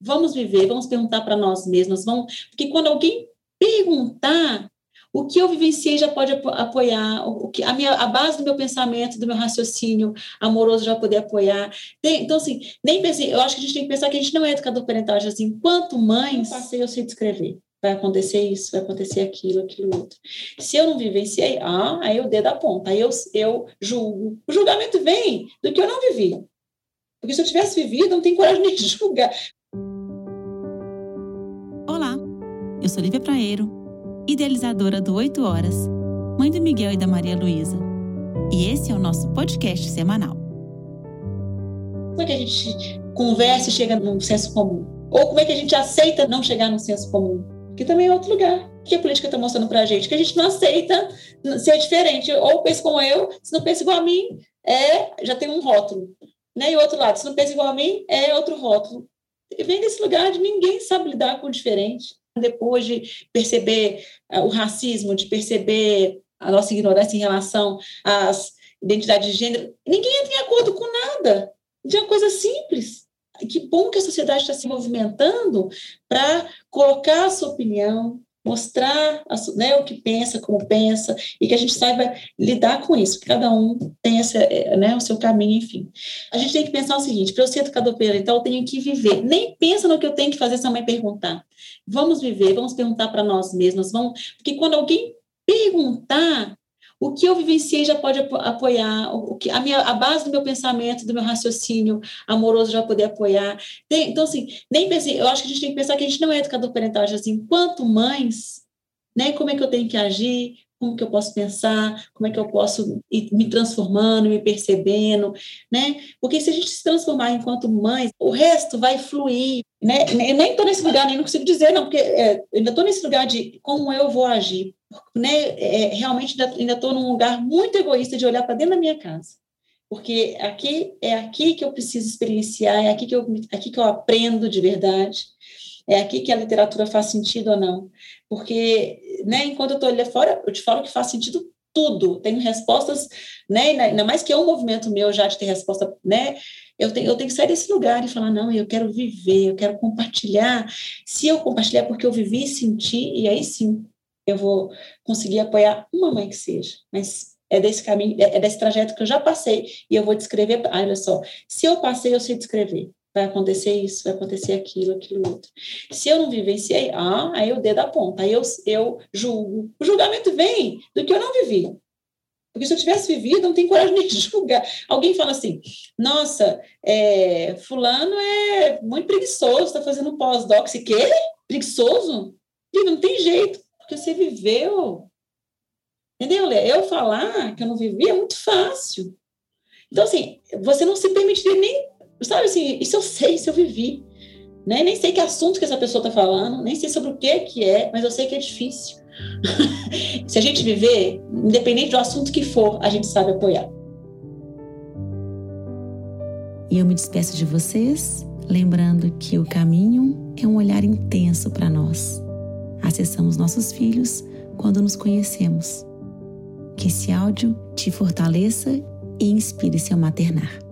Vamos viver, vamos perguntar para nós mesmos, vamos, porque quando alguém perguntar, o que eu vivenciei já pode apoiar, o que a, minha, a base do meu pensamento, do meu raciocínio amoroso já poder apoiar. Tem, então, assim, nem pensei, eu acho que a gente tem que pensar que a gente não é educador parental, assim, enquanto mães, passei, eu sei descrever. Vai acontecer isso, vai acontecer aquilo, aquilo outro. Se eu não vivenciei, ah, aí o dedo aponta, aí eu, eu julgo. O julgamento vem do que eu não vivi. Porque se eu tivesse vivido, não tenho coragem de julgar. Olá, eu sou Lívia Praeiro, idealizadora do 8 Horas, mãe do Miguel e da Maria Luísa. E esse é o nosso podcast semanal. Como é que a gente conversa e chega num senso comum? Ou como é que a gente aceita não chegar num senso comum? que também é outro lugar. O que a política está mostrando para a gente? Que a gente não aceita ser diferente. Ou pensa como eu, se não pensa igual a mim, é, já tem um rótulo. Né? E o outro lado, se não pensa igual a mim, é outro rótulo. Vem desse lugar de ninguém sabe lidar com o diferente. Depois de perceber uh, o racismo, de perceber a nossa ignorância em relação às identidades de gênero, ninguém entra em acordo com nada. De uma coisa simples que bom que a sociedade está se movimentando para colocar a sua opinião, mostrar né, o que pensa, como pensa, e que a gente saiba lidar com isso, que cada um tem é, né, o seu caminho, enfim. A gente tem que pensar o seguinte, para eu ser educador parental, eu tenho que viver. Nem pensa no que eu tenho que fazer se a mãe perguntar. Vamos viver, vamos perguntar para nós mesmos, vamos, porque quando alguém perguntar, o que eu vivenciei já pode apoiar, o que a, minha, a base do meu pensamento, do meu raciocínio amoroso já poder apoiar. Tem, então, assim, nem pensei, eu acho que a gente tem que pensar que a gente não é educador parental, assim, enquanto mães, né, como é que eu tenho que agir, como que eu posso pensar, como é que eu posso ir me transformando, me percebendo, né? Porque se a gente se transformar enquanto mães, o resto vai fluir, né? Eu nem estou nesse lugar, nem não consigo dizer, não, porque é, ainda estou nesse lugar de como eu vou agir, né, é, realmente ainda estou num lugar muito egoísta de olhar para dentro da minha casa. Porque aqui é aqui que eu preciso experienciar, é aqui que eu, aqui que eu aprendo de verdade, é aqui que a literatura faz sentido ou não. Porque, né, enquanto eu estou ali fora, eu te falo que faz sentido tudo. Tenho respostas, né, ainda mais que é um movimento meu já de ter resposta, né, eu tenho, eu tenho que sair desse lugar e falar, não, eu quero viver, eu quero compartilhar. Se eu compartilhar é porque eu vivi e senti, e aí sim, eu vou conseguir apoiar uma mãe que seja, mas é desse caminho, é, é desse trajeto que eu já passei e eu vou descrever. Ah, olha só, se eu passei, eu sei descrever. Vai acontecer isso, vai acontecer aquilo, aquilo outro. Se eu não vivenciei, ah, aí o dedo aponta, aí eu, eu julgo. O julgamento vem do que eu não vivi. Porque se eu tivesse vivido, não tem coragem de julgar. Alguém fala assim: nossa, é, Fulano é muito preguiçoso, está fazendo pós-doc. Se quer? Preguiçoso? Não tem jeito porque você viveu. Entendeu, Lê? Eu falar que eu não vivi é muito fácil. Então, assim, você não se permitiria nem. Sabe assim, isso eu sei, isso eu vivi. Né? Nem sei que assunto que essa pessoa está falando, nem sei sobre o que, que é, mas eu sei que é difícil. se a gente viver, independente do assunto que for, a gente sabe apoiar. E eu me despeço de vocês, lembrando que o caminho é um olhar intenso para nós acessamos nossos filhos quando nos conhecemos. Que esse áudio te fortaleça e inspire seu maternar.